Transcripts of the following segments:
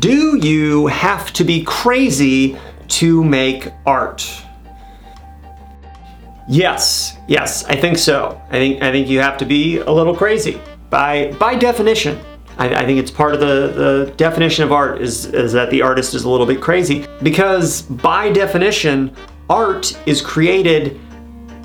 Do you have to be crazy to make art? Yes, yes, I think so. I think I think you have to be a little crazy by by definition. I, I, think it's part of the, the definition of art is, is that the artist is a little bit crazy because by definition, art is created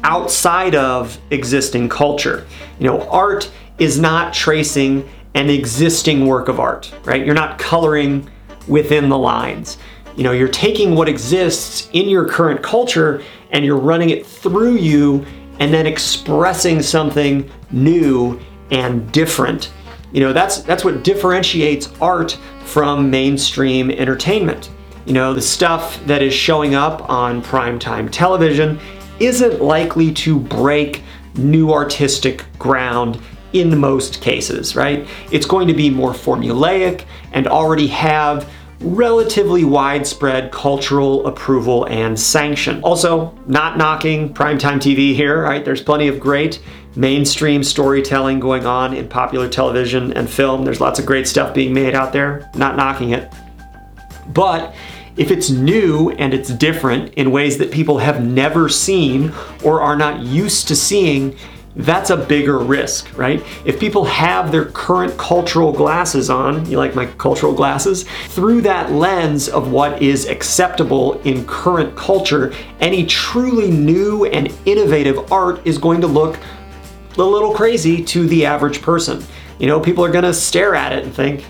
outside of existing culture. You know, art is not tracing an existing work of art, right? You're not coloring within the lines. You know, you're taking what exists in your current culture and you're running it through you and then expressing something new and different. You know, that's that's what differentiates art from mainstream entertainment. You know, the stuff that is showing up on primetime television isn't likely to break new artistic ground in most cases, right? It's going to be more formulaic and already have relatively widespread cultural approval and sanction. Also, not knocking primetime TV here, right? There's plenty of great mainstream storytelling going on in popular television and film. There's lots of great stuff being made out there, not knocking it. But if it's new and it's different in ways that people have never seen or are not used to seeing, that's a bigger risk, right? If people have their current cultural glasses on, you like my cultural glasses, through that lens of what is acceptable in current culture, any truly new and innovative art is going to look a little crazy to the average person. You know, people are gonna stare at it and think,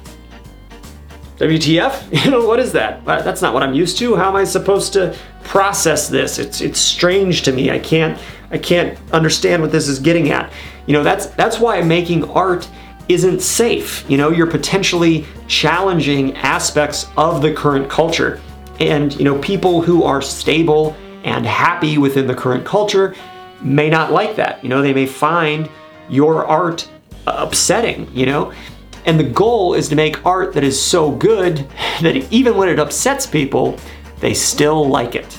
WTF? You know, what is that? Uh, that's not what I'm used to. How am I supposed to process this? It's it's strange to me. I can't I can't understand what this is getting at. You know, that's that's why making art isn't safe. You know, you're potentially challenging aspects of the current culture. And, you know, people who are stable and happy within the current culture may not like that. You know, they may find your art upsetting, you know? And the goal is to make art that is so good that even when it upsets people, they still like it.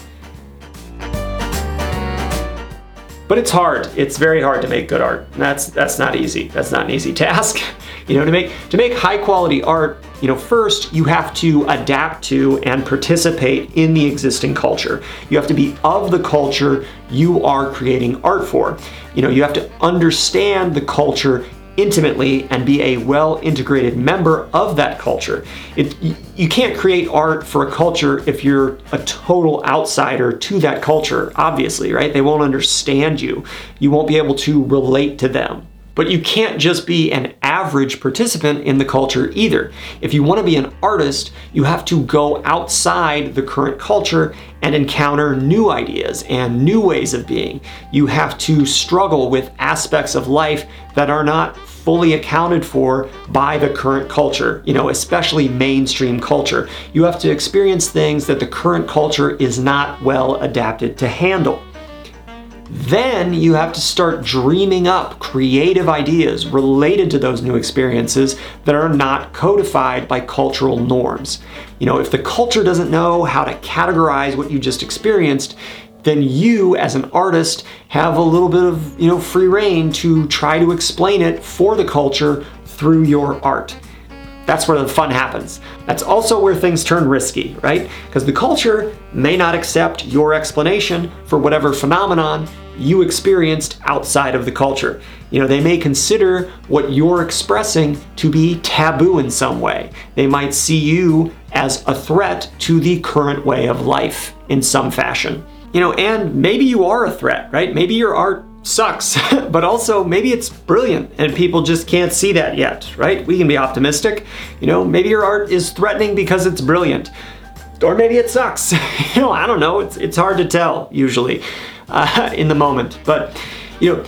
But it's hard. It's very hard to make good art. That's that's not easy. That's not an easy task. You know, to make to make high quality art, you know, first you have to adapt to and participate in the existing culture. You have to be of the culture you are creating art for. You know, you have to understand the culture intimately and be a well integrated member of that culture. It, you can't create art for a culture if you're a total outsider to that culture, obviously, right? They won't understand you. You won't be able to relate to them. But you can't just be an average participant in the culture either. If you want to be an artist, you have to go outside the current culture and encounter new ideas and new ways of being. You have to struggle with aspects of life that are not fully accounted for by the current culture, you know, especially mainstream culture. You have to experience things that the current culture is not well adapted to handle. Then you have to start dreaming up creative ideas related to those new experiences that are not codified by cultural norms. You know, if the culture doesn't know how to categorize what you just experienced, then you as an artist have a little bit of, you know, free rein to try to explain it for the culture through your art. That's where the fun happens. That's also where things turn risky, right? Because the culture may not accept your explanation for whatever phenomenon you experienced outside of the culture. You know, they may consider what you're expressing to be taboo in some way. They might see you as a threat to the current way of life in some fashion. You know, and maybe you are a threat, right? Maybe your art sucks, but also maybe it's brilliant and people just can't see that yet, right? We can be optimistic. You know, maybe your art is threatening because it's brilliant. Or maybe it sucks. you know, I don't know. It's, it's hard to tell usually uh, in the moment. But, you know,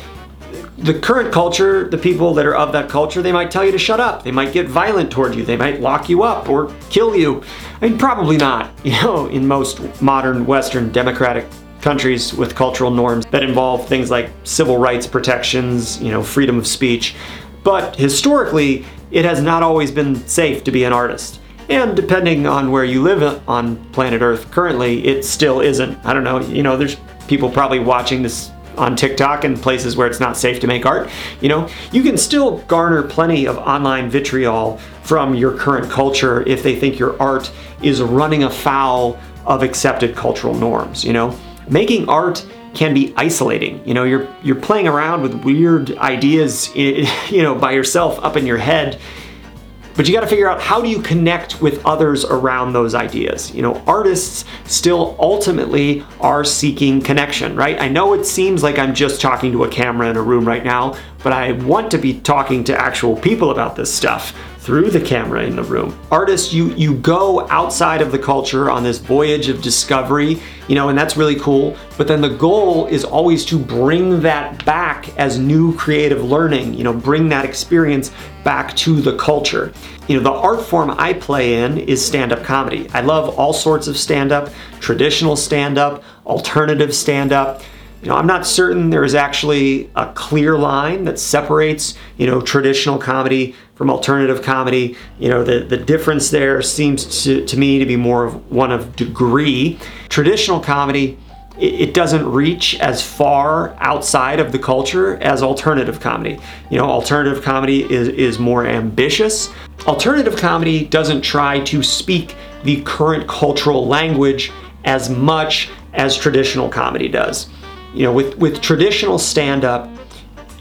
the current culture, the people that are of that culture, they might tell you to shut up. They might get violent toward you. They might lock you up or kill you. I mean, probably not, you know, in most modern Western democratic countries with cultural norms that involve things like civil rights protections, you know, freedom of speech. But historically, it has not always been safe to be an artist. And depending on where you live on planet Earth currently, it still isn't. I don't know, you know, there's people probably watching this on TikTok and places where it's not safe to make art, you know, you can still garner plenty of online vitriol from your current culture if they think your art is running afoul of accepted cultural norms, you know. Making art can be isolating. You know, you're you're playing around with weird ideas, you know, by yourself up in your head but you got to figure out how do you connect with others around those ideas. You know, artists still ultimately are seeking connection, right? I know it seems like I'm just talking to a camera in a room right now, but I want to be talking to actual people about this stuff through the camera in the room. Artists, you you go outside of the culture on this voyage of discovery, you know, and that's really cool. But then the goal is always to bring that back as new creative learning, you know, bring that experience back to the culture. You know, the art form I play in is stand-up comedy. I love all sorts of stand-up, traditional stand-up, alternative stand-up. You know, I'm not certain there is actually a clear line that separates, you know, traditional comedy from alternative comedy. You know, the, the difference there seems to, to me to be more of one of degree. Traditional comedy, it, it doesn't reach as far outside of the culture as alternative comedy. You know, alternative comedy is, is more ambitious. Alternative comedy doesn't try to speak the current cultural language as much as traditional comedy does. You know, with, with traditional stand up,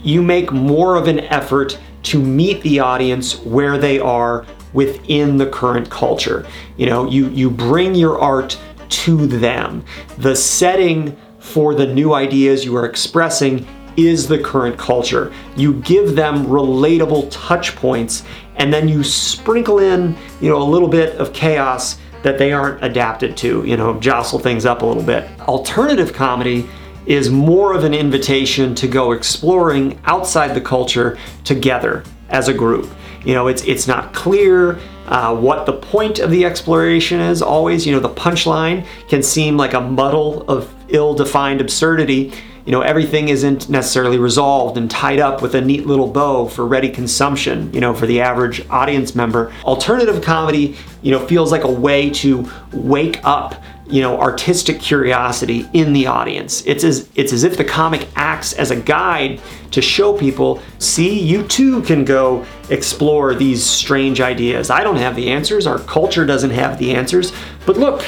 you make more of an effort to meet the audience where they are within the current culture. You know, you, you bring your art to them. The setting for the new ideas you are expressing is the current culture. You give them relatable touch points and then you sprinkle in, you know, a little bit of chaos that they aren't adapted to, you know, jostle things up a little bit. Alternative comedy is more of an invitation to go exploring outside the culture together as a group. You know, it's it's not clear uh, what the point of the exploration is always. You know, the punchline can seem like a muddle of ill-defined absurdity. You know, everything isn't necessarily resolved and tied up with a neat little bow for ready consumption, you know, for the average audience member. Alternative comedy, you know, feels like a way to wake up you know artistic curiosity in the audience. It's as it's as if the comic acts as a guide to show people see you too can go explore these strange ideas. I don't have the answers. Our culture doesn't have the answers. But look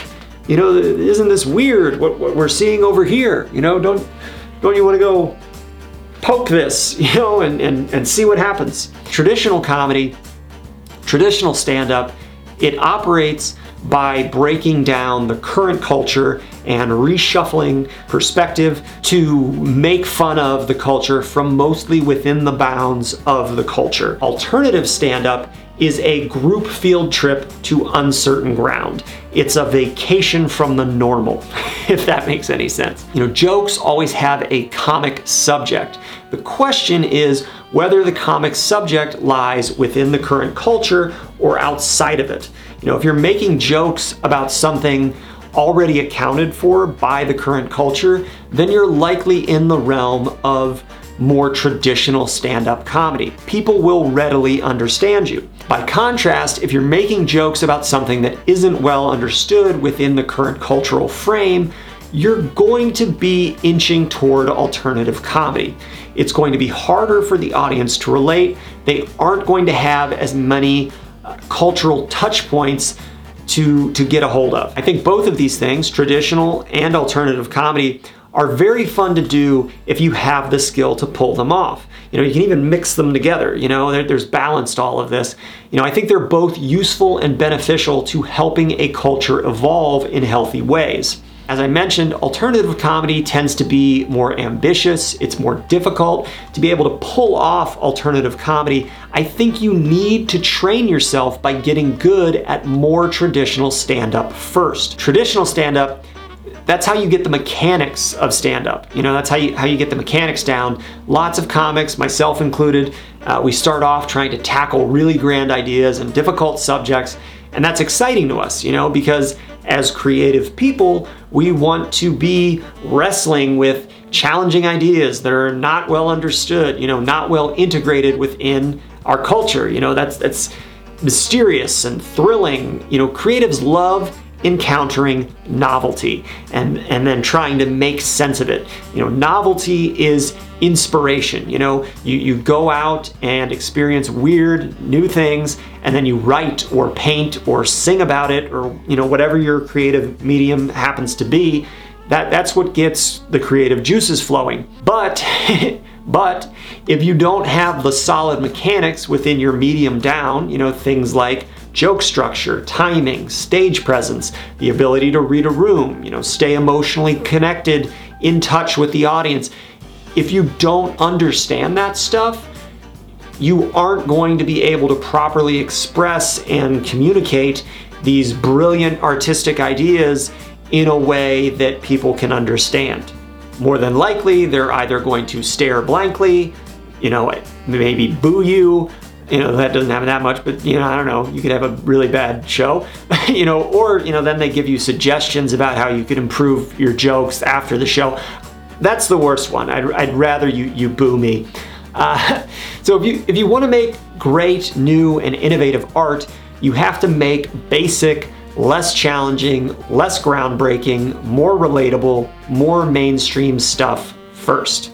you know isn't this weird what, what we're seeing over here? You know don't don't you want to go poke this you know and, and and see what happens? Traditional comedy traditional stand-up it operates by breaking down the current culture and reshuffling perspective to make fun of the culture from mostly within the bounds of the culture. Alternative stand up is a group field trip to uncertain ground. It's a vacation from the normal, if that makes any sense. You know, jokes always have a comic subject. The question is whether the comic subject lies within the current culture or outside of it. You know, if you're making jokes about something already accounted for by the current culture, then you're likely in the realm of more traditional stand up comedy. People will readily understand you. By contrast, if you're making jokes about something that isn't well understood within the current cultural frame, you're going to be inching toward alternative comedy. It's going to be harder for the audience to relate. They aren't going to have as many uh, cultural touch points to, to get a hold of. I think both of these things, traditional and alternative comedy, are very fun to do if you have the skill to pull them off. You know, you can even mix them together. You know, there, there's balanced all of this. You know, I think they're both useful and beneficial to helping a culture evolve in healthy ways. As I mentioned, alternative comedy tends to be more ambitious, it's more difficult to be able to pull off alternative comedy. I think you need to train yourself by getting good at more traditional stand up first. Traditional stand up that's how you get the mechanics of stand-up. You know, that's how you how you get the mechanics down. Lots of comics, myself included, uh, we start off trying to tackle really grand ideas and difficult subjects, and that's exciting to us, you know, because as creative people, we want to be wrestling with challenging ideas that are not well understood, you know, not well integrated within our culture. You know, that's that's mysterious and thrilling. You know, creatives love encountering novelty and and then trying to make sense of it. You know novelty is inspiration you know? You, you go out and experience weird new things and then you write or paint or sing about it or you know whatever your creative medium happens to be that that's what gets the creative juices flowing. But but if you don't have the solid mechanics within your medium down you know things like joke structure, timing, stage presence, the ability to read a room, you know, stay emotionally connected, in touch with the audience. If you don't understand that stuff, you aren't going to be able to properly express and communicate these brilliant artistic ideas in a way that people can understand. More than likely, they're either going to stare blankly, you know, maybe boo you, you know that doesn't happen that much but you know i don't know you could have a really bad show you know or you know then they give you suggestions about how you could improve your jokes after the show. That's the worst one. I'd, I'd rather you you boo me. Uh, so if you if you want to make great new and innovative art you have to make basic less challenging less groundbreaking more relatable more mainstream stuff first.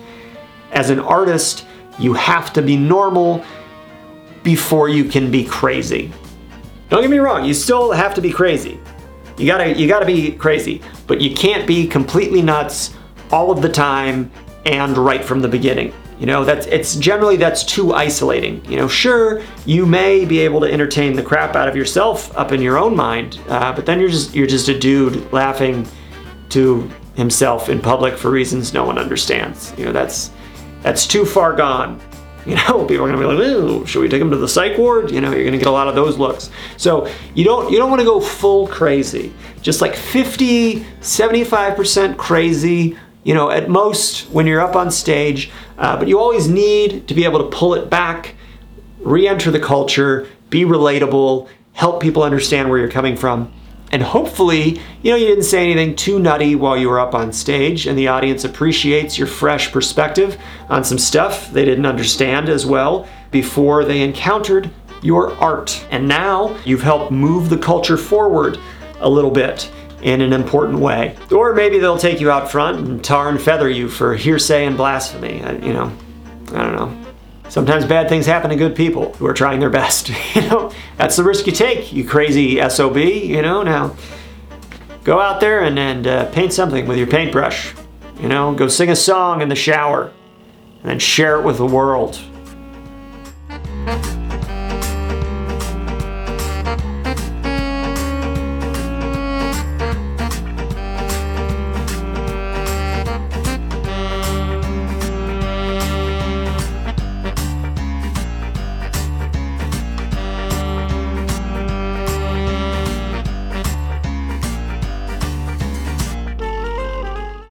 As an artist you have to be normal before you can be crazy. Don't get me wrong, you still have to be crazy. You gotta you gotta be crazy, but you can't be completely nuts all of the time and right from the beginning. You know, that's it's generally that's too isolating. You know, sure, you may be able to entertain the crap out of yourself up in your own mind, uh, but then you're just you're just a dude laughing to himself in public for reasons no one understands. You know, that's that's too far gone. You know, people are gonna be like, Ooh, should we take him to the psych ward? You know, you're gonna get a lot of those looks. So you don't you don't wanna go full crazy. Just like 50, 75% crazy, you know, at most when you're up on stage. Uh, but you always need to be able to pull it back, re-enter the culture, be relatable, help people understand where you're coming from. And hopefully, you know, you didn't say anything too nutty while you were up on stage, and the audience appreciates your fresh perspective on some stuff they didn't understand as well before they encountered your art. And now you've helped move the culture forward a little bit in an important way. Or maybe they'll take you out front and tar and feather you for hearsay and blasphemy. You know, I don't know sometimes bad things happen to good people who are trying their best. you know, that's the risk you take, you crazy SOB, you know, now go out there and, and uh, paint something with your paintbrush. You know, go sing a song in the shower and then share it with the world.